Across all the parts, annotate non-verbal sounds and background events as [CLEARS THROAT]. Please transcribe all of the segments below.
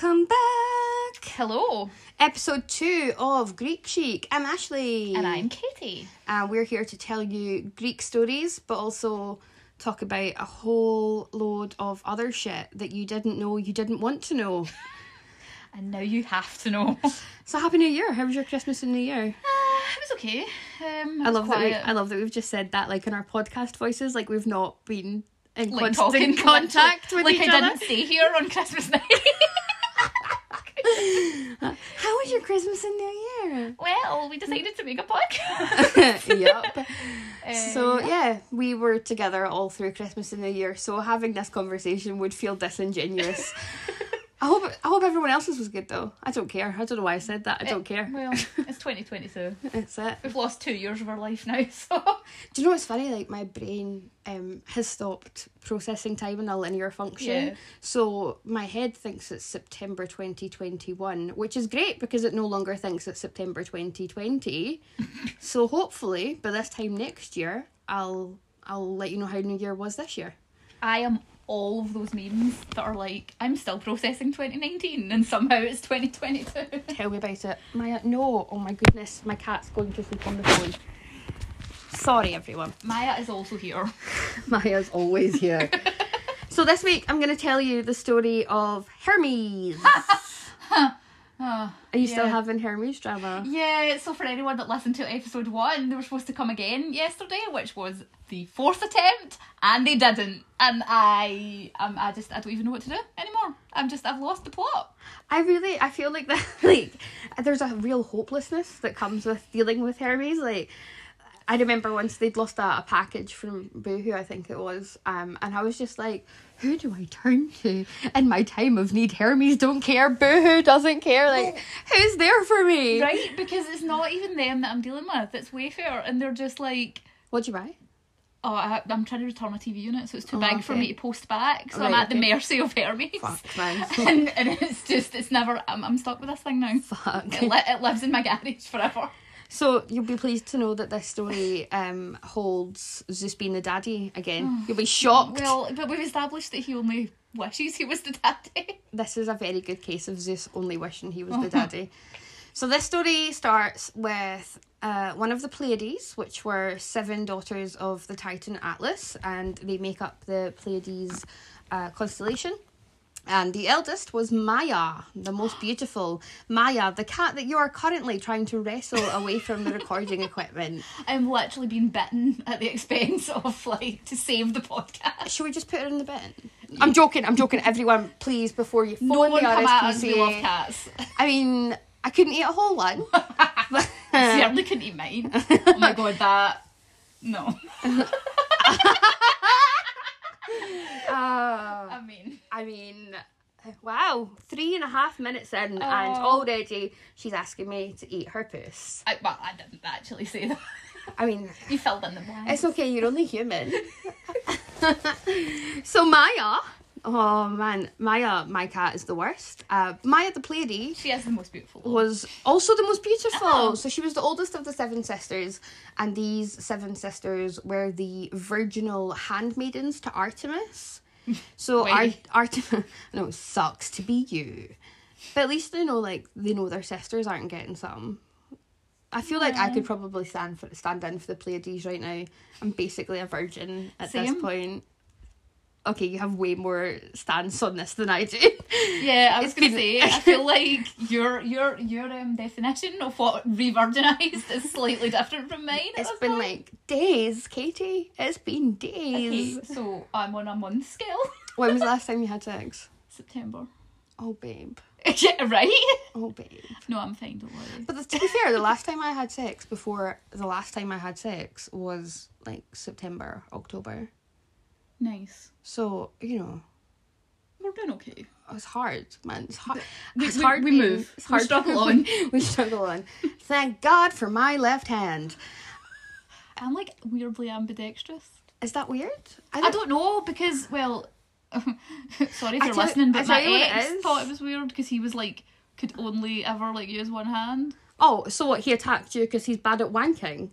Welcome back. Hello, Episode two of Greek Chic. I'm Ashley. and I'm Katie. And we're here to tell you Greek stories, but also talk about a whole load of other shit that you didn't know you didn't want to know. [LAUGHS] And now you have to know. uh, so happy New Year. How was your Christmas and New Year? it was okay. Um, I love that we, I love that we've just said that like in our podcast voices, like we've not been in like constant talking contact with like each I other. didn't stay here on Christmas [LAUGHS] night. How was your Christmas and New Year? well, we decided to make a [LAUGHS] podcast. yep. Uh, So yeah, we were together all through Christmas and New Year. So having this conversation would feel disingenuous. [LAUGHS] I hope I hope everyone else's was good though. I don't care. I don't know why I said that. I don't care. Well, [LAUGHS] it's 2022. That's it. We've lost two years of our life now, [LAUGHS] so Do you know what's funny? Like my brain um has stopped processing time in a linear function. Yeah. So my head thinks it's September twenty twenty one, which is great because it no longer thinks it's September twenty twenty. [LAUGHS] so hopefully by this time next year I'll I'll let you know how New Year was this year. I am all of those memes that are like, I'm still processing 2019 and somehow it's 2022. [LAUGHS] Tell me about it. Maya, no. Oh my goodness, my cat's going to sleep on the phone. Sorry, everyone. Maya is also here. [LAUGHS] Maya's always here. [LAUGHS] so this week, I'm going to tell you the story of Hermes. Oh, Are you still yeah. having Hermes drama? Yeah, so for anyone that listened to episode one, they were supposed to come again yesterday, which was the fourth attempt, and they didn't. And I, um, I just, I don't even know what to do anymore. I'm just, I've lost the plot. I really, I feel like that, [LAUGHS] like, there's a real hopelessness that comes with dealing with Hermes. Like, I remember once they'd lost a, a package from Boohoo, I think it was, um, and I was just like, who do I turn to in my time of need? Hermes don't care, Boohoo doesn't care. Like, who's there for me? Right? Because it's not even them that I'm dealing with. It's Wayfair, and they're just like, What'd you buy? oh, I, I'm trying to return a TV unit, so it's too Oh, big for me to post back. So I'm Right, at the mercy of Hermes. Fuck, man. [LAUGHS] and, and it's just, it's never, I'm, I'm stuck with this thing now. Fuck. It, li- it lives in my garage forever. So you'll be pleased to know that this story um holds Zeus being the daddy again. You'll be shocked. Well, but we've established that he only wishes he was the daddy. [LAUGHS] this is a very good case of Zeus only wishing he was the daddy. So this story starts with uh, one of the Pleiades, which were seven daughters of the Titan Atlas, and they make up the Pleiades uh, constellation. And the eldest was Maya, the most [GASPS] beautiful. Maya, the cat that you are currently trying to wrestle away from the recording equipment. [LAUGHS] I'm literally being bitten at the expense of like to save the podcast. Should we just put her in the bin? I'm joking, I'm joking. Everyone, please, before you phone No one the come at us. We love cats. I mean, I couldn't eat a whole one. but- [LAUGHS] Certainly couldn't eat mine. Oh my god, that no. [LAUGHS] Uh, I mean, I mean, wow, three and a half minutes in, and Oh. already she's asking me to eat her puss. I, well, I didn't actually say that. I mean, You filled in the blank. it's okay, you're only human. [LAUGHS] so, Maya. Oh man, Maya, my cat is the worst. Uh, Maya the Pleiades She is the most beautiful. was also the most beautiful. Oh. So she was the oldest of the seven sisters, and these seven sisters were the virginal handmaidens to Artemis. [LAUGHS] So Ar- Artemis, I know it sucks to be you, but at least they know like they know their sisters aren't getting some. I feel like I could probably stand for stand in for the Pleiades right now. I'm basically a virgin at this point. Okay, you have way more stance on this than I do. Yeah, I [LAUGHS] was It's gonna been- say. I feel [LAUGHS] like your your your um, definition of what re-virginized is slightly different from mine. It's been point. like days, Katie. It's been Okay, days. so I'm on a month scale. [LAUGHS] When was the last time you had sex? September. Oh, babe. yeah, right. Oh, babe. No, I'm fine. Don't worry. But the, to be fair, the last time I had sex before the last time I had sex was like September, October. Nice. So you know, We're doing okay. it's hard, man. It's hard. We- it's we- hard. we being- move. It's We hard. [LAUGHS] struggle on. [LAUGHS] we struggle on. Thank God for my left hand. I'm like weirdly ambidextrous. Is that weird? I don't know because well, [LAUGHS] sorry if I you're listening, but my what it ex thought it was weird because he was like could only ever like use one hand. Oh, so what? He attacked you because he's bad at wanking.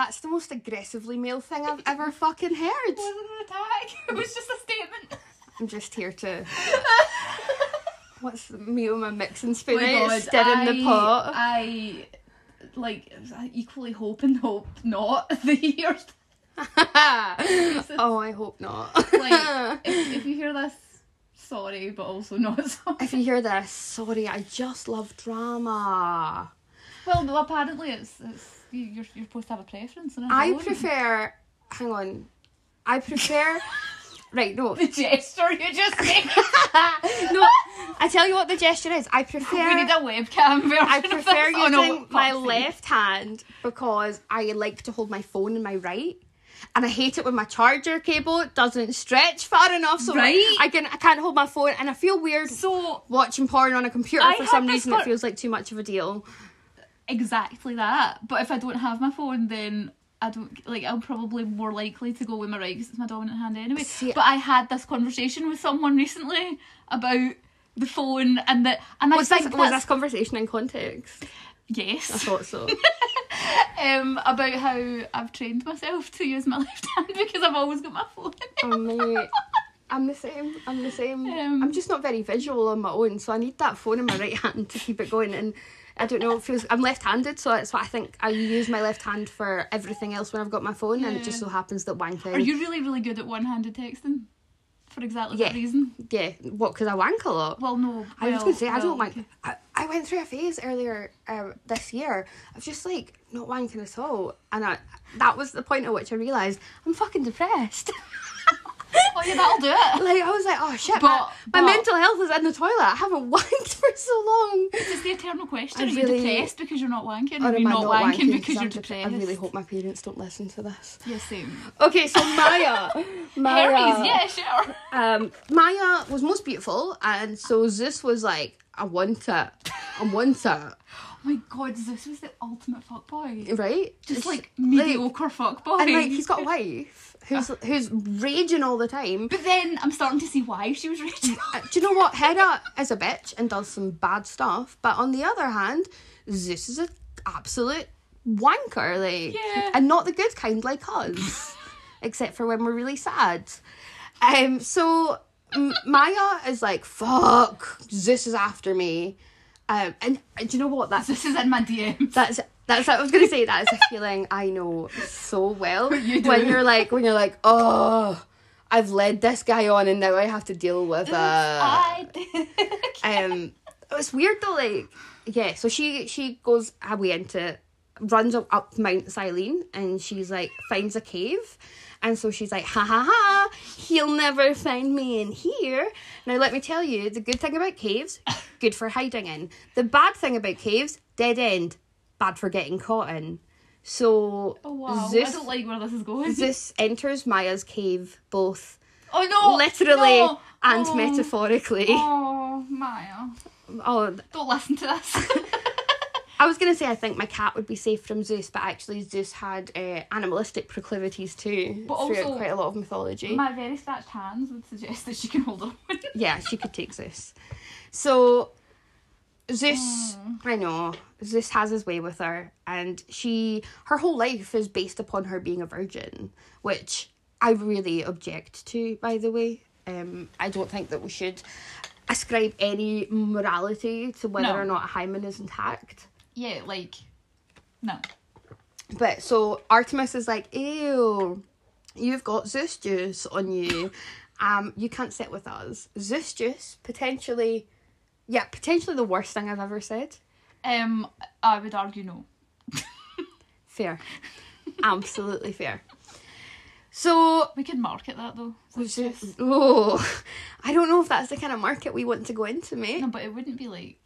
That's the most aggressively male thing I've ever fucking heard. It wasn't an attack. [LAUGHS] It was just a statement. I'm just here to. [LAUGHS] What's me with my mixing spoon? Oh God, stirring the I- pot. I like equally hope and hope not [LAUGHS] that you hear oh, I hope not. like if, if you hear this, sorry, but also not sorry. if you hear this, sorry, I just love drama. Well, no, apparently it's it's you're you're supposed to have a preference. And I prefer. Hang on. I prefer. [LAUGHS] right, no. the gesture you just [LAUGHS] made. no, I tell you what the gesture is. I prefer. we need a webcam version. I prefer this. Oh, no, using my left hand because I like to hold my phone in my right. And I hate it when my charger cable doesn't stretch far enough so Right. I can I can't hold my phone and I feel weird So watching porn on a computer I for some reason it feels like too much of a deal. Exactly that. But if I don't have my phone, then I don't like. I'm probably more likely to go with my right because it's my dominant hand anyway. See- but I had this conversation with someone recently about the phone and that, and Was I this was this conversation in context? Yes, I thought so. [LAUGHS] um, about how I've trained myself to use my [LAUGHS] left hand because I've always got my phone. oh mate. I'm the same. I'm the same. [LAUGHS] Um, I'm just not very visual on my own, so I need that phone in my right hand to keep it going. And I don't know, it feels I'm left-handed, so that's what I think. I use my left hand for everything else when I've got my phone, and it just so happens that wanking. Are you really, really good at one-handed texting? For exactly that Yeah. reason. Yeah, what? Because I wank a lot. Well, no. I was well, gonna say I don't wank. I, I went through a phase earlier uh, this year of just like not wanking at all, and I, that was the point at which I realised I'm fucking depressed. [LAUGHS] [LAUGHS] Oh yeah, that'll do it. like I was like, oh shit, But- my, but- mental health is in the toilet. I haven't [LAUGHS] wanked for so long. It's the eternal question. I Are you really- depressed because you're not wanking? Or Or are you not, not wanking, wanking because you're depressed? I really hope my parents don't listen to this. Yeah, same. Okay, so [LAUGHS] Maya, Maya, Harry's, yeah, sure. um, Maya was most beautiful, and so Zeus was like, I want it, I want it, Oh my god, Zeus was the ultimate fuckboy. right? Just like mediocre fuckboy. and like he's got a wife who's who's raging all the time. But then I'm starting to see why she was raging. Uh, do you know what? Hera is a bitch and does some bad stuff, but on the other hand, Zeus is an absolute wanker, like, Yeah. and not the good kind like us, [LAUGHS] except for when we're really sad. Um, so M- Maya is like, "Fuck, Zeus is after me," um, and uh, do you know what? That's Zeus is in my DMs. that's that's what I was gonna say. That is a feeling I know so well. [LAUGHS] You do. When you're like, when you're like, oh, I've led this guy on, and now I have to deal with uh I did. [LAUGHS] um it's weird though like yeah so she she goes away into runs up, up mount Cyllene and she's like finds a cave and so she's like ha ha ha he'll never find me in here now let me tell you the good thing about caves good for hiding in the bad thing about caves dead end bad for getting caught in so Oh wow, I don't like where this is going. Zeus enters Maya's cave both oh no, literally no. and Oh. metaphorically Oh Maya, oh don't listen to this. [LAUGHS] I was gonna say I think my cat would be safe from Zeus, but actually Zeus had uh, animalistic proclivities too But throughout also- quite a lot of mythology. my very scratched hands would suggest that she can hold on. [LAUGHS] Yeah, she could take Zeus. So Zeus, Hmm. I know Zeus has his way with her, and she her whole life is based upon her being a virgin, which I really object to. By the way, um, I don't think that we should ascribe any morality to whether No. or not a hymen is intact. Yeah, like no. But so Artemis is like, ew, you've got Zeus juice on you. Um, you can't sit with us. Zeus juice, potentially, yeah, potentially the worst thing I've ever said. Um, I would argue no. [LAUGHS] Fair. Absolutely fair. So, We could market that though. Zeus, oh, [LAUGHS] I don't know if that's the kind of market we want to go into, mate. no, but it wouldn't be like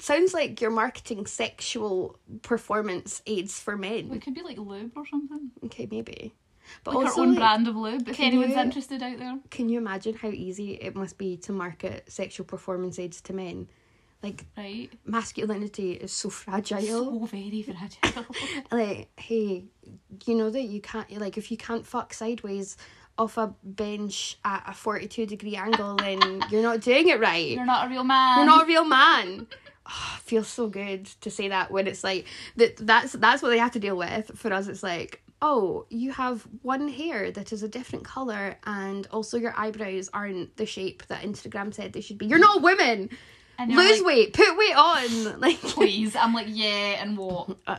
Sounds like you're marketing sexual performance aids for men. it could be like lube or something. Okay, maybe. But Like also, our own like, brand of lube. If anyone's you- interested out there. Can you imagine how easy it must be to market sexual performance aids to men? Like Right? masculinity is so fragile. So very fragile. [LAUGHS] like, hey, you know that you can't like if you can't fuck sideways off a bench at a forty-two degree angle, then you're not doing it right. You're not a real man. You're not a real man. [LAUGHS] Oh, [SIGHS] feels so good to say that when it's like that. That's that's what they have to deal with. For us, it's like oh, you have one hair that is a different color, and also your eyebrows aren't the shape that Instagram said they should be. You're not a woman. And Lose like, weight. Put weight on. [LAUGHS] Like Please. I'm like, yeah, and what? [LAUGHS] Uh,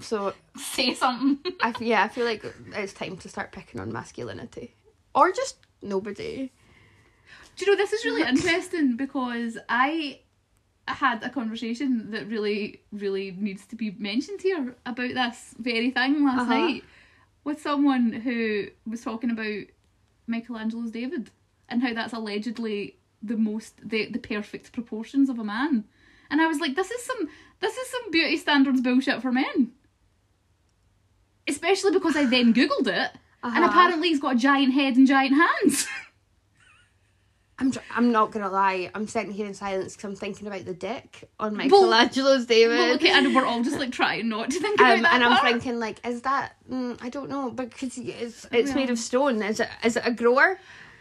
so. [LAUGHS] Say something. I f- yeah, I feel like it's time to start picking on masculinity, or just nobody. Do you know this is really interesting because I had a conversation that really, really needs to be mentioned here about this very thing last Uh-huh. night with someone who was talking about Michelangelo's David and how that's allegedly the most the, the perfect proportions of a man. And I was like, this is some this is some beauty standards bullshit for men. Especially because I then Googled it and Uh-huh. apparently he's got a giant head and giant hands. [LAUGHS] I'm tr- I'm not gonna lie. I'm sitting here in silence because I'm thinking about the dick on Michelangelo's David. Well, okay, and we're all just like [LAUGHS] trying not to think about Um, that. and I'm thinking like, is that? Mm, I don't know, because it's it's made of stone. Is it is it a grower?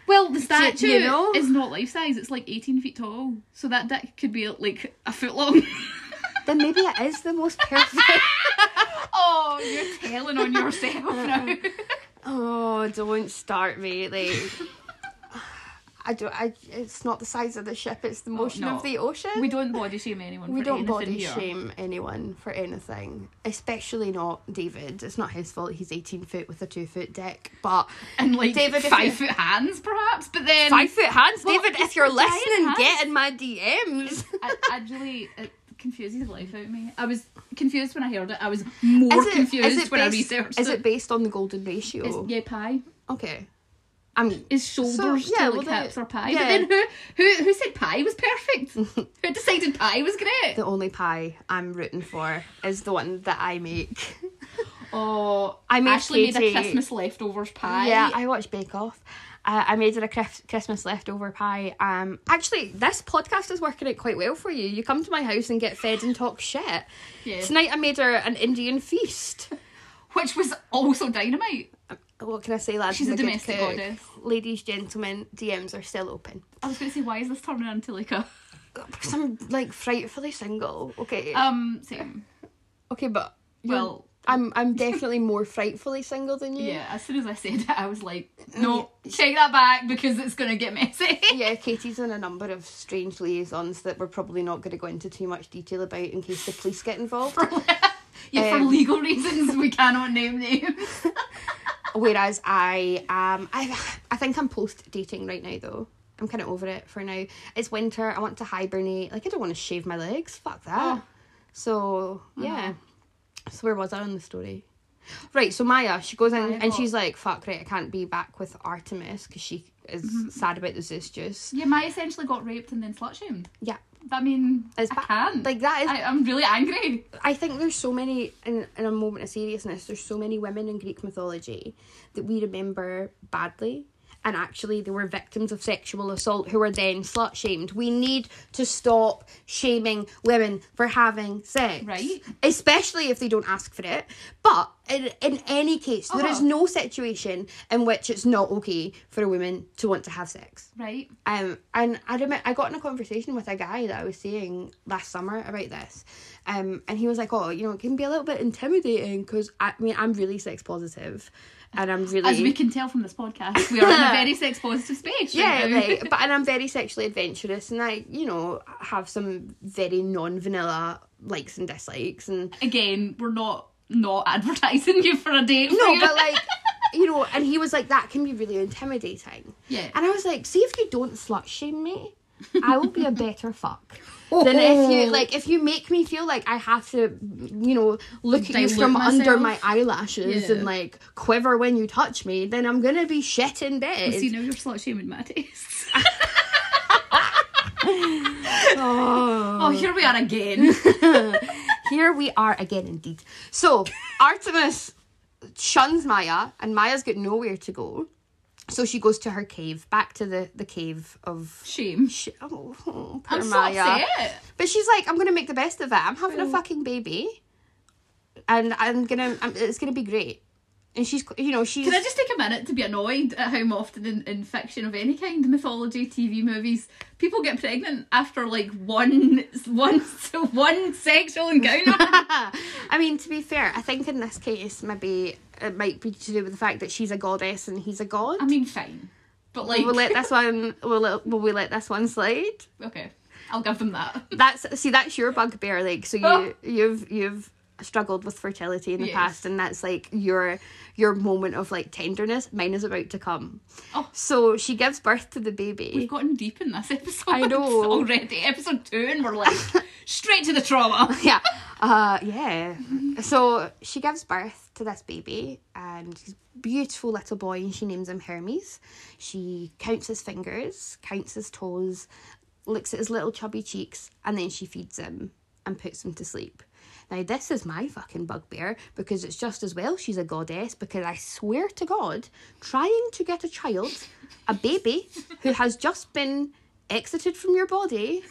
well, the statue you know? is not life size. It's like 18 feet tall, so that dick could be like a foot long. [LAUGHS] Then maybe it is the most [LAUGHS] perfect. oh, you're telling on yourself now. oh, don't start me. Like, I don't. I. It's not the size of the ship. It's the oh, motion no. of the ocean. we don't body shame anyone. We for don't anything body here. shame anyone for anything, especially not David. It's not his fault. He's eighteen foot with a two foot deck, but And like David, five foot hands, perhaps. But then five foot hands, Well, David. If you're listening, hands. get in my DMs. [LAUGHS] I, really it confuses the life out of me. I was confused when I heard it. I was more Is it- confused is when I researched Is it. it based on the golden ratio? It's, yeah, pi. Okay. I'm His shoulders So, yeah, to like well, hips are pie. yeah. But then who who who said pie was perfect? [LAUGHS] who decided pie was great? the only pie I'm rooting for is the one that I make. [LAUGHS] Oh, I made Ashley made a Christmas leftovers pie. Yeah, I watched Bake Off. Uh, I made her a Christmas leftover pie. Um, actually, this podcast is working out quite well for you. You come to my house and get fed and talk shit. Yeah. Tonight I made her an Indian feast. [LAUGHS] which was also dynamite. What can I say, lads? She's a domestic goddess. Ladies, gentlemen, DMs are still open. I was going to say, why is this turning into like a Because I'm like frightfully single. Okay. um same? okay, but Well, I'm I'm definitely more frightfully single than you. yeah. As soon as I said it, I was like, no, take that back because it's going to get messy. [LAUGHS] Yeah, Katie's in a number of strange liaisons that we're probably not going to go into too much detail about in case the police get involved. [LAUGHS] yeah, for Um, legal reasons, we cannot name names. [LAUGHS] Whereas I um I I think I'm post dating right now though. I'm kind of over it for now. It's winter. I want to hibernate. Like I don't want to shave my legs. Fuck that. Oh. So yeah. So where was I on the story? Right. So Maya, she goes in and got- she's like, "Fuck right, I can't be back with Artemis because she is Mm-hmm. sad about the Zeus juice." yeah, Maya essentially got raped and then slut shamed. Yeah. I mean, It's I can't. Like that is I, I'm really angry. I think there's so many in in a moment of seriousness. There's so many women in Greek mythology that we remember badly, and actually they were victims of sexual assault who were then slut shamed. We need to stop shaming women for having sex, Right. Especially if they don't ask for it. But in in any case, there is Uh-huh. no situation in which it's not okay for a woman to want to have sex. Right. Um, and I remember I got in a conversation with a guy that I was seeing last summer about this, um, and he was like, "Oh, you know, it can be a little bit intimidating because I, I mean, I'm really sex positive, and I'm really As we can tell from this podcast, we are in a very [LAUGHS] sex positive space. yeah, right. But and I'm very [LAUGHS] sexually adventurous, and I, you know, have some very non-vanilla likes and dislikes, and Again, we're not not advertising you for a date. no, but like." [LAUGHS] You know, and he was like, that can be really intimidating. Yeah. And I was like, see if you don't slut shame me, I will be a [LAUGHS] better fuck. than if you oh. like if you make me feel like I have to, you know, look at you from under my eyelashes Yeah. and like quiver when you touch me, then I'm gonna be shit in bed. See, now you're slut shaming my tastes. [LAUGHS] oh. oh, here we are again. Here we are again, indeed. So Artemis shuns Maya, and Maya's got nowhere to go. So she goes to her cave, back to the the cave of. Shame. Sh- oh, oh, poor I'm so Maya. upset. But she's like, I'm gonna make the best of it. I'm having a Oh. fucking baby, and I'm gonna, I'm, it's gonna be great. And she's you know she's Can I just take a minute to be annoyed at how often in, in fiction of any kind, mythology, TV, movies, people get pregnant after like one one [LAUGHS] one sexual encounter? [LAUGHS] I mean, to be fair, I think in this case, maybe it might be to do with the fact that she's a goddess and he's a god. I mean, fine, but like, we'll let this [LAUGHS] one. We'll let, will we let this one slide? okay, I'll give them that. That's see, that's your bugbear. Like, so Oh. you you've you've struggled with fertility in the Yes. past, and that's like your your moment of like tenderness. Mine is about to come. Oh. So she gives birth to the baby. We've gotten deep in this [LAUGHS] episode. I know. [LAUGHS] already. Episode two, and we're like [LAUGHS] straight to the trauma. yeah, uh, yeah. So she gives birth to this baby, and he's beautiful little boy, and she names him Hermes. She counts his fingers, counts his toes, looks at his little chubby cheeks, and then she feeds him and puts him to sleep. Now, this is my fucking bugbear because it's just as well she's a goddess. Because I swear to God, trying to get a child, a baby who has just been exited from your body,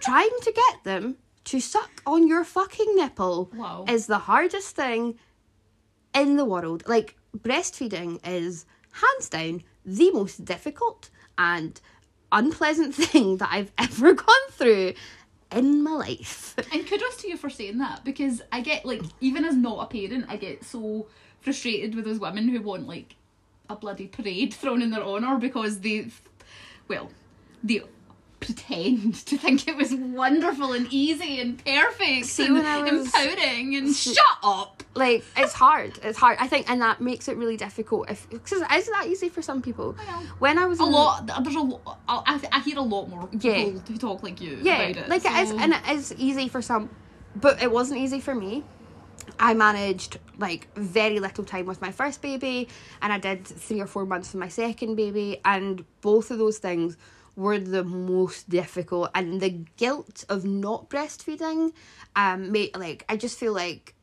trying to get them to suck on your fucking nipple Wow. is the hardest thing in the world. Like, breastfeeding is hands down the most difficult and unpleasant [LAUGHS] thing that I've ever gone through in my life. [LAUGHS] And kudos to you for saying that because I get like even as not a parent, I get so frustrated with those women who want like a bloody parade [LAUGHS] thrown in their honour because they, well, they pretend to think it was wonderful and easy and perfect See, and was- empowering and shut up. Like, it's hard. It's hard. I think, and that makes it really difficult. If because is that easy for some people? When I was A in- lot. There's a lot. I, I hear a lot more Yeah. people who talk like you yeah, about it. like it is, and it is easy for some, but it wasn't easy for me. I managed like very little time with my first baby, and I did three or four months with my second baby, and both of those things were the most difficult. And the guilt of not breastfeeding, um, made like I just feel like.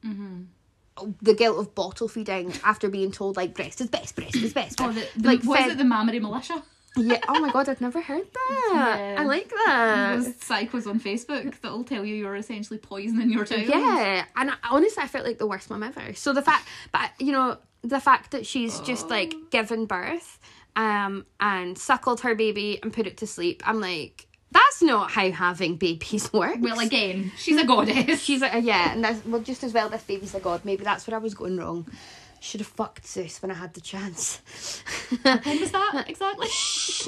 The guilt of bottle feeding after being told like breast is best, breast is best. Or the, the, like was fed- it the Mammary Militia? yeah. Oh my god, I've never heard that. Yeah. I like that. Those psychos on Facebook that'll tell you you're essentially poisoning your child. Yeah, and I, honestly, I felt like the worst mum ever. So the fact, but you know, the fact that she's just like given birth, um, and suckled her baby and put it to sleep, I'm like, that's not how having babies [LAUGHS] works. Well, again, she's a goddess. she's like, yeah, and that's well, just as well. This baby's a god. Maybe that's where I was going wrong. Should have fucked Zeus when I had the chance. when was that [LAUGHS] exactly?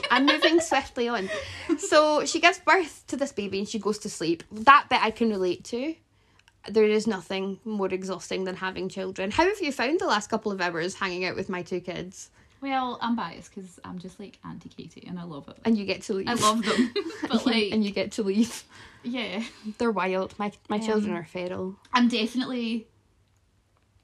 I'm moving swiftly on. So she gives birth to this baby and she goes to sleep. That bit I can relate to. There is nothing more exhausting than having children. How have you found the last couple of hours hanging out with my two kids? Well, I'm biased because I'm just like Auntie Katie and I love it. And you get to leave. I love them, [LAUGHS] but like, and you get to leave. yeah, They're wild. My my children Um, are feral. I'm definitely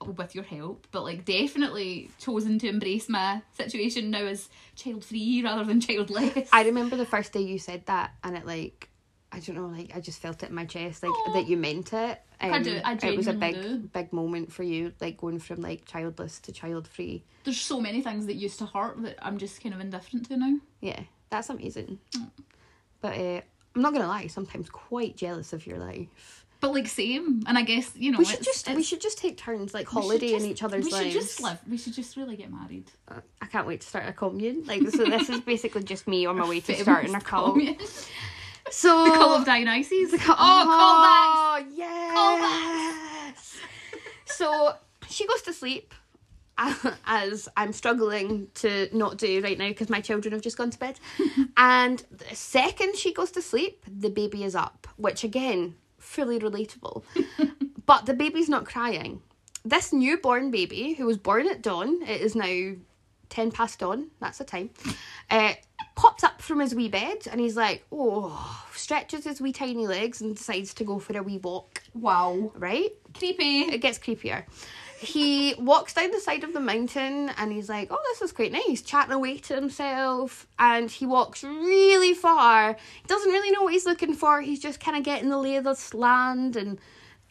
with your help, but like definitely chosen to embrace my situation now as child free rather than childless. I remember the first day you said that, and it like, I don't know, like I just felt it in my chest, like Aw. that you meant it. Um, I do- I it was a big, do. big moment for you, like going from like childless to child free. There's so many things that used to hurt that I'm just kind of indifferent to now. Yeah, that's amazing. Mm. But uh, I'm not gonna lie, sometimes quite jealous of your life. But like same, and I guess you know we should it's- just we should just take turns, like holiday in each other's lives. we lives. should just live. We should just really get married. Uh, I can't wait to start a commune. Like so, this is [LAUGHS] basically just me on my way to starting a [LAUGHS] cult. So the call of Dionysus. Co- oh, oh, yes. [LAUGHS] so she goes to sleep, as I'm struggling to not do right now because my children have just gone to bed. [LAUGHS] and the second she goes to sleep, the baby is up, which again, fully relatable. [LAUGHS] but the baby's not crying. This newborn baby, who was born at dawn, it is now 10 past dawn, that's the time, uh, pops up from his wee bed and he's like, oh, stretches his wee tiny legs and decides to go for a wee walk, Wow. right? Creepy. It gets creepier. He walks down the side of the mountain and he's like, oh, this is quite nice, chatting away to himself. And he walks really far. He doesn't really know what he's looking for. He's just kind of getting the lay of this land and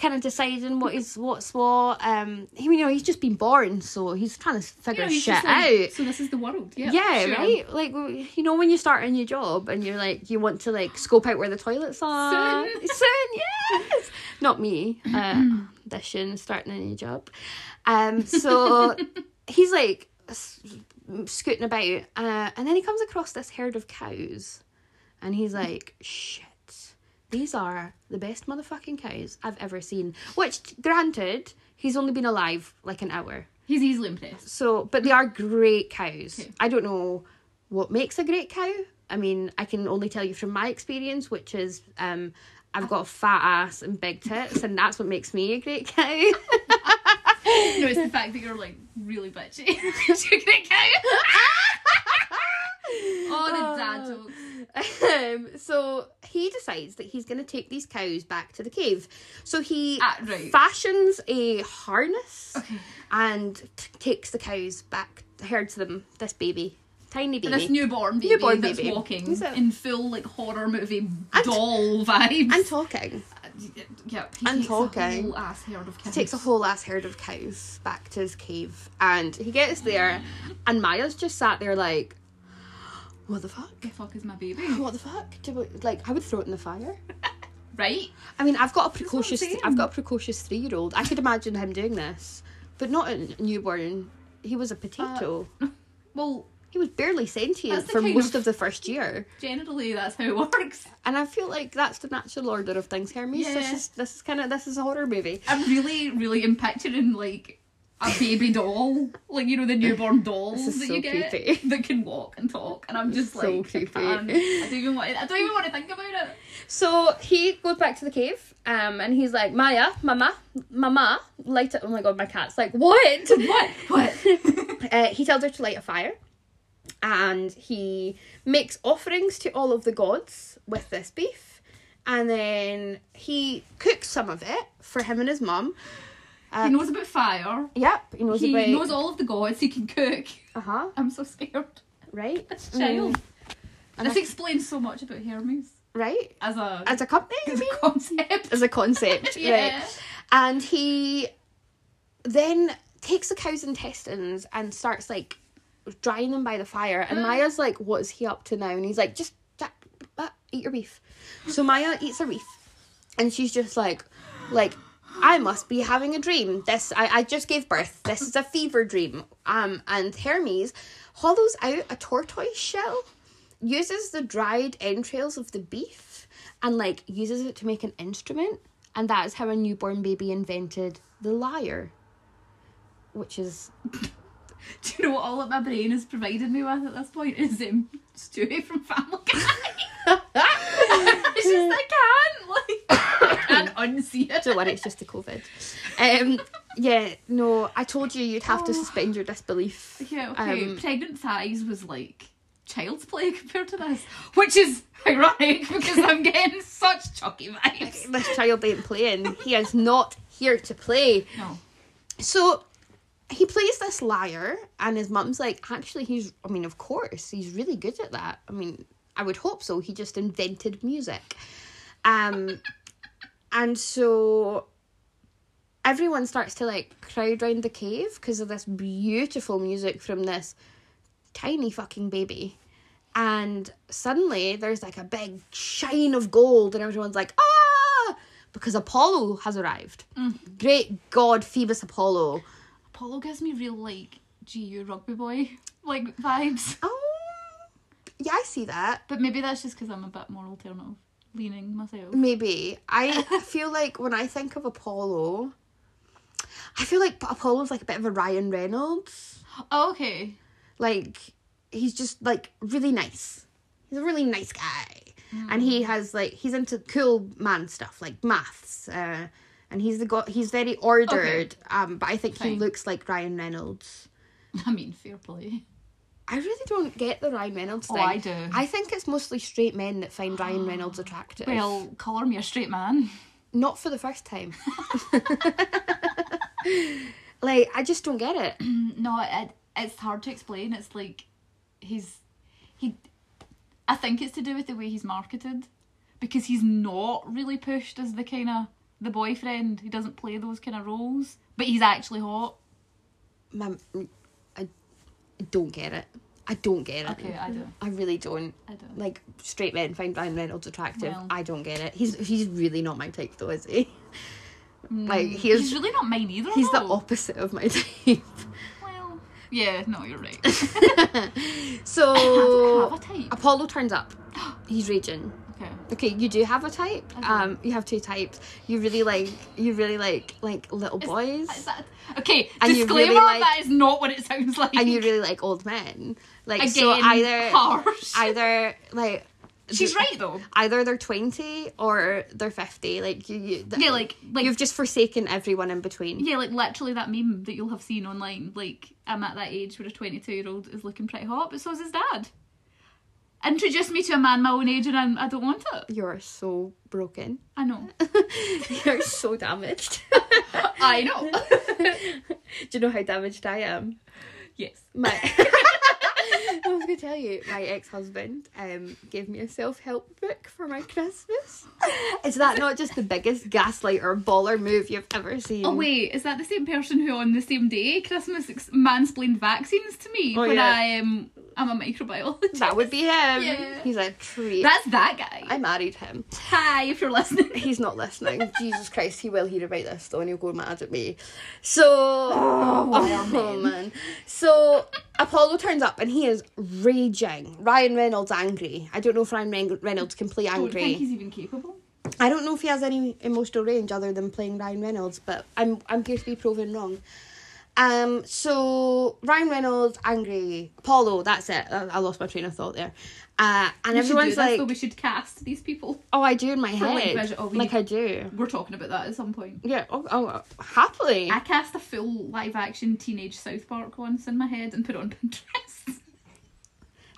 kind of deciding what is what's what. Um, he, you know, he's just been born, so he's trying to figure he's shit like, out. So this is the world. Yeah. Yeah, sure. right. Like you know, when you start a new job and you're like, you want to like scope out where the toilets are. Soon. [LAUGHS] Soon, yes. Not me. Uh, [CLEARS THROAT] audition, starting a new job. Um, so [LAUGHS] he's like scooting about, uh, and then he comes across this herd of cows, and he's like, "Shit, these are the best motherfucking cows I've ever seen." Which, granted, he's only been alive like an hour, He's easily impressed. so but they are great cows. Okay. I don't know what makes a great cow. I mean, I can only tell you from my experience, which is um, I've got a fat ass and big tits, and that's what makes me a great cow. [LAUGHS] No, it's the fact that you're like really bitchy. [LAUGHS] you're gonna cow. [LAUGHS] oh, the dad jokes. Um, so he decides that he's going to take these cows back to the cave. So he Ah, right. fashions a harness Okay. and t- takes the cows back, herds them, this baby, tiny baby. And this newborn baby Newborn that's baby. walking a- in full like horror movie And- doll vibes. and talking. yep, he and takes talking. a whole ass herd of He cows. takes a whole ass herd of cows back to his cave, and he gets there, and Maya's just sat there like, "What the fuck? The fuck is my baby? [LAUGHS] What the fuck? Do we, like, I would throw it in the fire." [LAUGHS] Right? I mean, I've got a precocious. I've got a precocious three-year-old. I could imagine him doing this, but not a newborn. He was a potato. Uh, [LAUGHS] well, he was barely sentient for most of- of the first year, generally that's how it works. and I feel like that's the natural order of things. Hermes, this Yeah. is this is kind of this is a horror movie. I'm really, really am picturing like a baby doll, like you know the newborn dolls that so you get creepy. that can walk and talk, and I'm just So like, creepy. I. I don't even want. To, I don't even want to think about it. So he goes back to the cave, um, and he's like, Maya, Mama, Mama, light it. Oh my god, my cat's like, what? [LAUGHS] What? What? [LAUGHS] uh, he tells her to light a fire, and he makes offerings to all of the gods with this beef, and then he cooks some of it for him and his mum. He knows about fire. Yep, he knows He about. knows all of the gods. He can cook. Uh huh. [LAUGHS] I'm so scared. Right. As a child. And This I- explains so much about Hermes Right. as a As a company, as mean? a concept. as a concept, [LAUGHS] Yeah. right? And he then takes the cow's intestines and starts like drying them by the fire. And Maya's like, "What is he up to now?" And he's like, "Just uh, eat your beef." So Maya eats her beef, and she's just like, like. I must be having a dream. This I, I just gave birth. This is a fever dream. Um and Hermes hollows out a tortoise shell, uses the dried entrails of the beef, and like uses it to make an instrument. And that is how a newborn baby invented the lyre. Which is [LAUGHS] Do you know what all that my brain has provided me with at this point is um, Stewie from Family Guy. [LAUGHS] [LAUGHS] it's just I can't like unsee it. don't worry, it's just the COVID. Um yeah, no, I told you you'd have to Oh. suspend your disbelief. Yeah, okay. Um, Pregnant thighs was like child's play [LAUGHS] compared to this, which is ironic because I'm getting [LAUGHS] such chucky vibes. This child ain't playing. He is not here to play. No, So he plays this lyre, and his mum's like, actually, he's, I mean, of course, he's really good at that. I mean, I would hope so. He just invented music. Um, and so everyone starts to like crowd round the cave because of this beautiful music from this tiny fucking baby. And suddenly there's like a big shine of gold, and everyone's like, ah! Because Apollo has arrived. Great God, Phoebus Apollo. Apollo gives me real like GU rugby boy [LAUGHS] like vibes, Oh, yeah, I see that. but maybe that's just because I'm a bit more alternative leaning myself. Maybe. I [LAUGHS] feel like when I think of Apollo, I feel like Apollo's like a bit of a Ryan Reynolds. Oh, okay. Like, he's just like really nice. He's a really nice guy. And he has like, he's into cool man stuff like maths. Uh, and he's the go- he's very ordered. Um, but I think he looks like Ryan Reynolds. [LAUGHS] I mean, fair play. I really don't get the Ryan Reynolds thing. Oh, thing. I do. I think it's mostly straight men that find Ryan Reynolds [GASPS] attractive. Well, colour me a straight man. Not for the first time. [LAUGHS] like, I just don't get it. [CLEARS THROAT] No, it, it's hard to explain. It's like he's he. I think it's to do with the way he's marketed, because he's not really pushed as the kind of the boyfriend. He doesn't play those kind of roles, but he's actually hot. My, I don't get it. I don't get it. Okay, I don't. I really don't. I don't. Like, straight men find Ryan Reynolds attractive. Well. I don't get it. He's he's really not my type, though, is he? Like, he is. He's really not mine either. He's the opposite of my [LAUGHS] type. Well, Yeah, no, you're right. [LAUGHS] [LAUGHS] So I have a type. Apollo turns up. [GASPS] He's raging. Okay. Okay, you do have a type. Um, you have two types. You really like you really like like little boys, Is that, okay, And you disclaimer, really like- that is not what it sounds like. and you really like old men. Like Again, so either harsh. [LAUGHS] either like She's right though. either they're 20 or they're 50 like you, you th- Yeah, like like you've just forsaken everyone in between yeah, like literally that meme that you'll have seen online. Like I'm at that age where a 22 year old is looking pretty hot, but so is his dad. Introduce me to a man my own age, and I'm, I don't want it. you're so broken I know. [LAUGHS] you're so damaged [LAUGHS] I know. do you know how damaged i am yes. my I was gonna tell you, my ex-husband um gave me a self-help book for my Christmas. Is that not just the biggest gaslighter baller move you've ever seen? Oh wait, is that the same person who on the same day Christmas ex- mansplained vaccines to me Oh, when yeah. I am I'm a microbiologist? that would be him. Yeah. He's a treat. That's that guy. I married him. Hi, if you're listening. He's not listening. [LAUGHS] Jesus Christ, he will hear about this though, and he'll go mad at me. So, oh, man. So Apollo turns up and he is raging. Ryan Reynolds angry. I don't know if Ryan Ren- Reynolds can play angry. Don't think he's even capable. I don't know if he has any emotional range other than playing Ryan Reynolds, but I'm I'm here to be proven wrong. Um, so Ryan Reynolds angry. Apollo, that's it. I, I lost my train of thought there. Uh, and We everyone's this, like, though. we should cast these people. "Oh, I do in my For, like, head, oh, like need- I do." We're talking about that at some point. Yeah. Oh, oh happily. I cast a full live action teenage South Park once in my head and put it on [LAUGHS] Pinterest.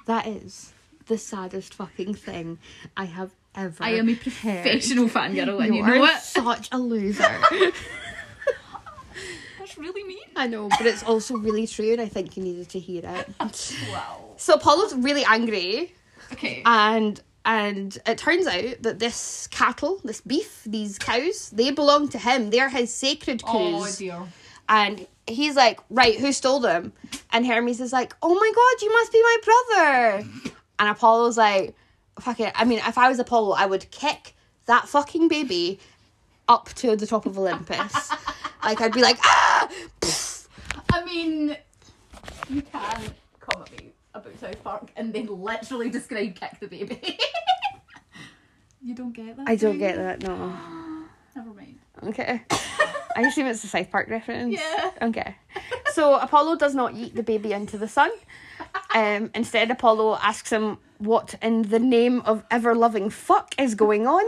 That is the saddest fucking thing I have ever. I am a professional fangirl, and You, you are know it. such a loser. [LAUGHS] That's really mean. I know, but it's also really true, and I think you needed to hear it. [LAUGHS] Wow. So Apollo's really angry, Okay. and and it turns out that this cattle, this beef, these cows, they belong to him. They're his sacred cows. oh dear. and he's like, right, who stole them? And Hermes is like, oh my god, you must be my brother. And Apollo's like, fuck it. I mean, if I was Apollo, I would kick that fucking baby up to the top of Olympus. [LAUGHS] like, I'd be like, ah! Pfft. I mean, you can come at me about South Park and then literally describe kick the baby. [LAUGHS] you don't get that. I don't do get that, no. [GASPS] [LAUGHS] Okay. [LAUGHS] I assume it's a South Park reference. Yeah. Okay. So Apollo does not eat the baby into the sun. Um, instead, Apollo asks him what in the name of ever loving fuck is going on.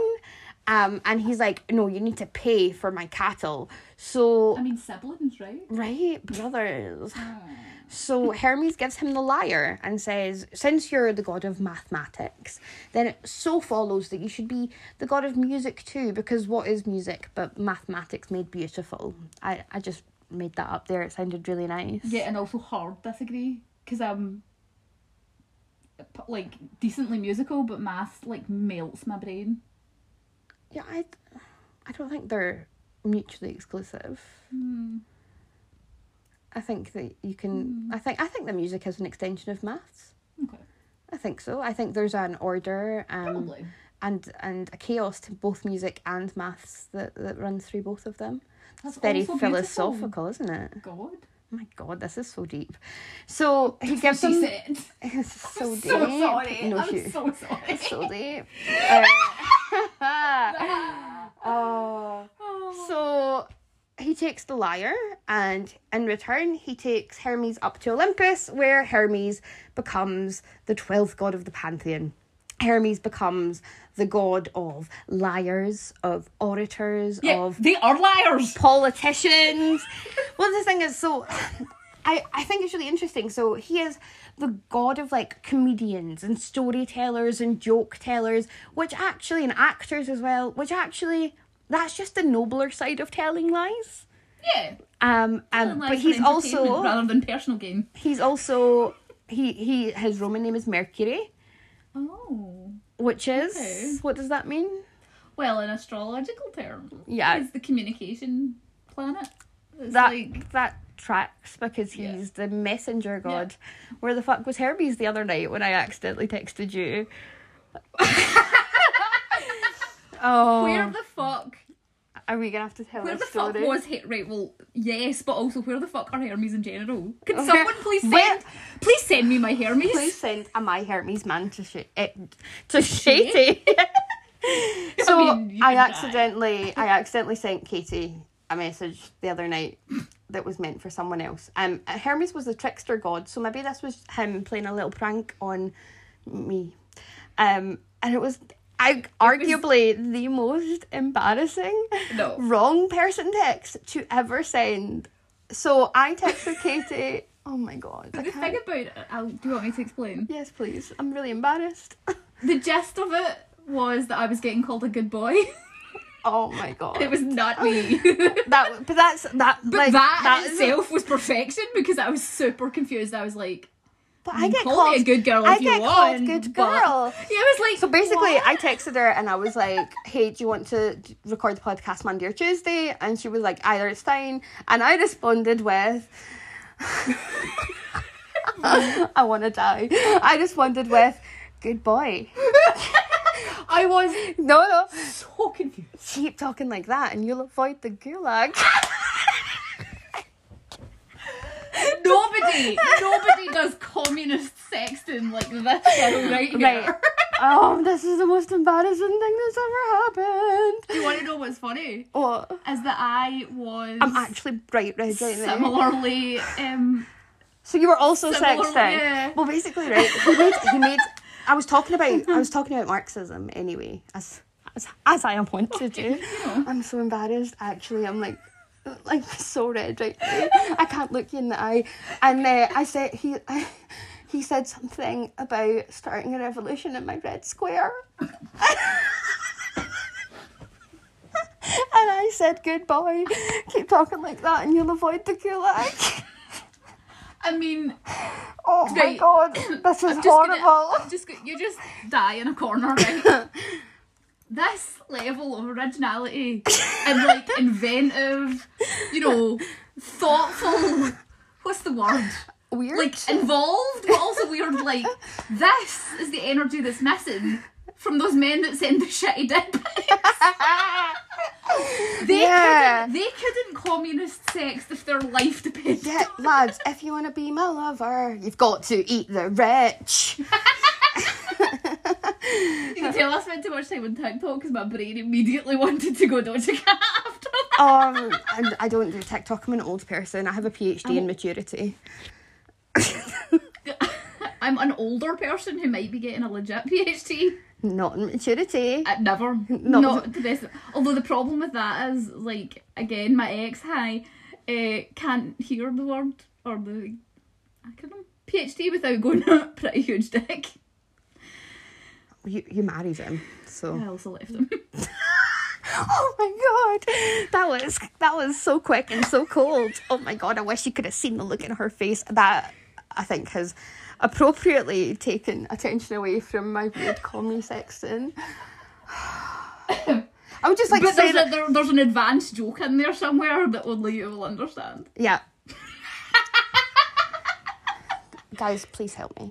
Um, and he's like, no, you need to pay for my cattle. So, I mean siblings, right? right, brothers. So Hermes gives him the lyre and says, Since you're the god of mathematics, then it so follows that you should be the god of music too, because what is music but mathematics made beautiful? I, I just made that up there. It sounded really nice. Yeah, and also hard disagree because I'm like decently musical, but math like melts my brain. Yeah, I, I don't think they're mutually exclusive. Hmm. I think that you can. I think I think the music is an extension of maths. Okay, I think so. I think there's an order um, probably. and and a chaos to both music and maths that, that runs through both of them. That's It's very also beautiful. philosophical, isn't it? God, Oh my god, this is so deep. So he gives she him. said. [LAUGHS] It's so deep. So sorry. No, I'm she- so sorry. It's so deep. [LAUGHS] Uh, oh. [LAUGHS] So he takes the lyre, and in return, he takes Hermes up to Olympus, where Hermes becomes the 12th god of the pantheon. Hermes becomes the god of liars, of orators, yeah, of they are liars. politicians. well, the thing is, so I I think it's really interesting. So he is the god of like comedians and storytellers and joke tellers, which actually and actors as well, which actually that's just the nobler side of telling lies. Yeah, Um, um but he's also rather than personal gain. he's also he he his Roman name is Mercury, Oh. which is Okay. what does that mean? Well, in astrological terms, Yeah. it's the communication planet. It's that like that tracks because he's Yeah. the messenger god. Where the fuck was Hermes the other night when I accidentally texted you? [LAUGHS] oh, where the fuck Are we gonna have to tell Where the fuck was Her- right? Well, yes, but also where the fuck are Hermes in general? Can Okay. someone please send? Where- Please send me my Hermes. Please send a My Hermes man to sh- eh, to Shady. [LAUGHS] [LAUGHS] so I, mean, you can die. accidentally I accidentally sent Katie a message the other night that was meant for someone else. Um, Hermes was the trickster god, so maybe this was him playing a little prank on me. Um, and it was. I arguably the most embarrassing No. [LAUGHS] wrong person text to ever send. So I texted Katie. [LAUGHS] Oh my god! I The thing about it, I'll, do you want me to explain? Yes, please. I'm really embarrassed. [LAUGHS] The gist of it was that I was getting called a good boy. Oh my god. it was not me. [LAUGHS] that, but that's that. But like that, is- itself was perfection because I was super confused. I was like, But I get call called me a good girl I if you get want. called good girl. Yeah, I was like, So basically, what? I texted her and I was like, "Hey, do you want to record the podcast Monday or Tuesday?" And she was like, "Either it's fine." And I responded with, [LAUGHS] "I want to die." I responded with, "Good boy." [LAUGHS] I was No, no, so confused. keep talking like that, and you'll avoid the gulag. Nobody, nobody does communist sexting like this girl right here. Right. Oh, this is the most embarrassing thing that's ever happened. Do you want to know what's funny? What? Is that I was I'm actually bright red right now. similarly um So you were also sexting. yeah. Well, basically, right? He made. He made. I was talking about. [LAUGHS] I was talking about Marxism anyway, as as, as I am wont to do. [LAUGHS] I'm so embarrassed. Actually, I'm like. [LAUGHS] Like so red right now. I can't look you in the eye. And uh, I said he I, he said something about starting a revolution in my red square. and I said, "Good boy, keep talking like that, and you'll avoid the gulag." I mean Oh my Right. god, [COUGHS] this is gonna- horrible. I'm just you just die in a corner, right? [LAUGHS] this level of originality and like inventive, you know, thoughtful. What's the word? Weird. Like involved, but also weird. Like this is the energy that's missing from those men that send the shitty dick pics. [LAUGHS] They Yeah. couldn't. They couldn't communist sex if their life depended. yeah, lads, if you want to be my lover, you've got to eat the rich. You can tell I spent too much time on TikTok because my brain immediately wanted to go Doja Cat [LAUGHS] after that. Um, and I don't do TikTok. I'm an old person. I have a PhD in maturity. [LAUGHS] I'm an older person who might be getting a legit PhD. Not in maturity. Uh, never. No. [LAUGHS] Not [LAUGHS] to this. Although the problem with that is, like, again, my ex high uh, can't hear the word or the acronym PhD without going [LAUGHS] pretty huge dick. You you married him, so. I also left him. Oh my god, that was that was so quick and so cold. Oh my god, I wish you could have seen the look in her face. That I think has appropriately taken attention away from my weird comedy sexting. [SIGHS] I would just like but to say there's, that. a, there, there's an advanced joke in there somewhere that only you will understand. Yeah. [LAUGHS] Guys, please help me.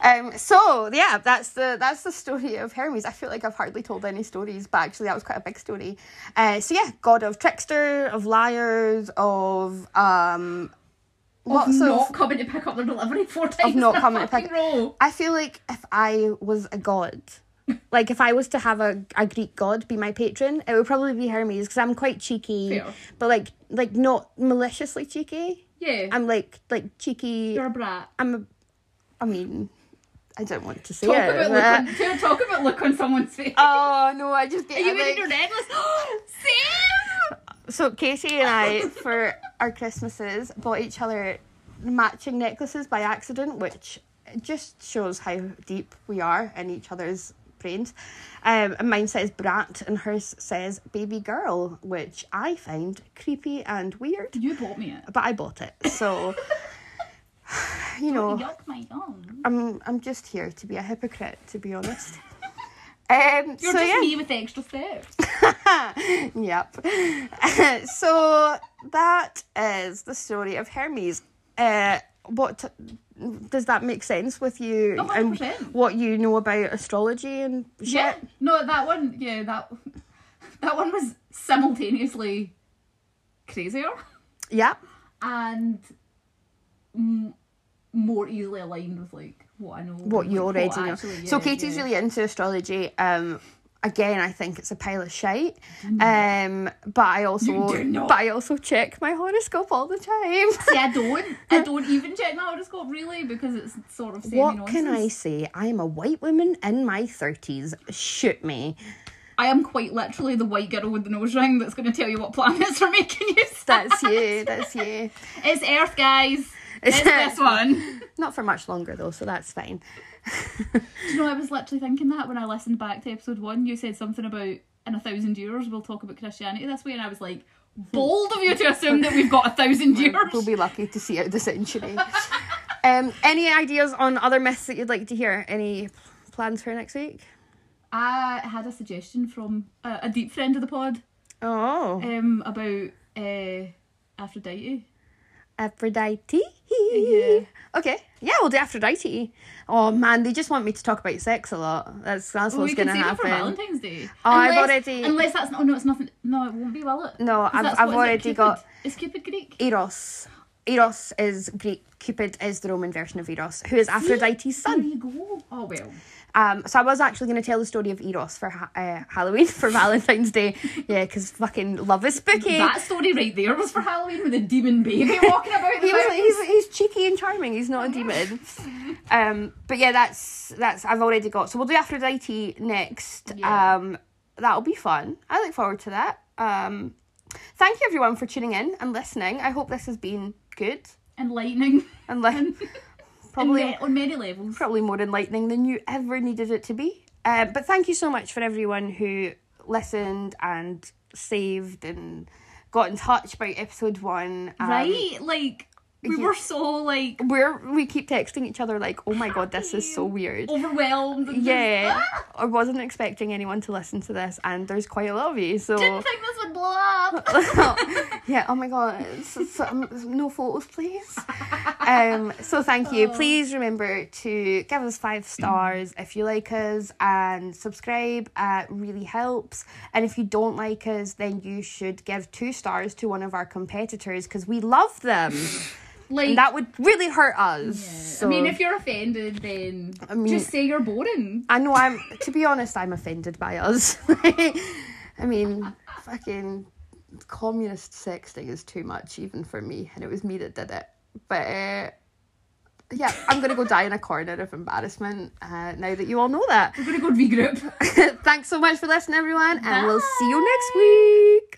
Um, so yeah, that's the that's the story of Hermes. I feel like I've hardly told any stories, but actually that was quite a big story. Uh, so yeah, god of trickster, of liars, of um, lots of of. not [LAUGHS] coming to pick up their delivery four times not in a coming to pick- row. I feel like if I was a god, [LAUGHS] like if I was to have a, a Greek god be my patron, it would probably be Hermes because I'm quite cheeky, Fair. but like like not maliciously cheeky. Yeah, I'm like like cheeky. you're a brat. I'm a, I mean, I don't want to say Talk it. about, look on, [LAUGHS] talk about look on someone's face. Oh no, I just get Are you like- wearing your necklace? [GASPS] [GASPS] Sam! So Casey and I, for our Christmases, bought each other matching necklaces by accident, which just shows how deep we are in each other's brains. Um, and mine says brat, and hers says baby girl, which I find creepy and weird. You bought me it. But I bought it, so [SIGHS] you know. Yuck my yum. I'm I'm just here to be a hypocrite, to be honest. [LAUGHS] Um, You're so just yeah, me with extra steps. [LAUGHS] yep. [LAUGHS] so that is the story of Hermes. Uh, what does that make sense with you Oh, and 100%. what you know about astrology and shit? Yeah. No, that one. Yeah, that. [LAUGHS] that one was simultaneously crazier Yeah. and m- more easily aligned with like what I know. What you already know. so Katie's yeah. really into astrology. Um again I think it's a pile of shite. Mm. Um but I also You do not. but I also check my horoscope all the time. See, I don't. I [LAUGHS] don't even check my horoscope really because it's sort of semi what can I say? I am a white woman in my thirties. Shoot me. I am quite literally the white girl with the nose ring that's going to tell you what planets are [LAUGHS] making you sad. That's you. That's you. It's Earth, guys. It's [LAUGHS] It's- this one. Not for much longer though, so that's fine. Do you know, I was literally thinking that when I listened back to episode one. You said something about in a thousand years we'll talk about Christianity this way, and I was like, bold of you to assume that we've got a thousand years. We'll be lucky to see out the century. um, any ideas on other myths that you'd like to hear? Any plans for next week? I had a suggestion from a, a deep friend of the pod Oh, um, about uh, Aphrodite. Aphrodite. Yeah. Okay, yeah, we'll do Aphrodite. Oh man, they just want me to talk about sex a lot. That's that's Well, what's we can gonna save it for happen. Valentine's Day. Oh, I've already- Unless that's no, no, it's nothing. No, it won't be, will it? No, I've I've what is it, already got Is Cupid Greek? Eros. Eros is Greek. Cupid is the Roman version of Eros, who is Aphrodite's There son. you go. Oh well. Um, so I was actually going to tell the story of Eros for ha- uh, Halloween [LAUGHS] for Valentine's Day. Yeah, because fucking love is spooky. That story right there was for Halloween with a demon baby [LAUGHS] walking about the He was, he's, he's cheeky and charming. He's not a demon. Um, but yeah, that's that's I've already got. So we'll do Aphrodite next. Yeah. Um, that'll be fun. I look forward to that. Um, thank you everyone for tuning in and listening. I hope this has been good Enlightening. and li- [LAUGHS] Probably on many levels. probably more enlightening than you ever needed it to be. Uh, but thank you so much for everyone who listened and saved and got in touch about episode one. Um, right? Like we yeah. were so like we're we keep texting each other like, "Oh my god, this is so weird." overwhelmed. Yeah, "Ah, I wasn't expecting anyone to listen to this, and there's quite a lot of you. So Didn't think this would blow up. [LAUGHS] yeah, oh my god, it's, it's, um, no photos, please. Um, so thank you. Please remember to give us five stars if you like us, and subscribe. Uh, really helps. And if you don't like us, then you should give two stars to one of our competitors because we love them. Like And that would really hurt us. So, I mean, if you're offended, then I mean- just say you're boring. I know I'm. To be honest, I'm offended by us. [LAUGHS] I mean, fucking communist sexting is too much even for me, and it was me that did it. But uh, yeah, I'm gonna go die in a corner of embarrassment uh, now that you all know that. We're gonna go regroup. [LAUGHS] Thanks so much for listening, everyone, and we'll see you next week.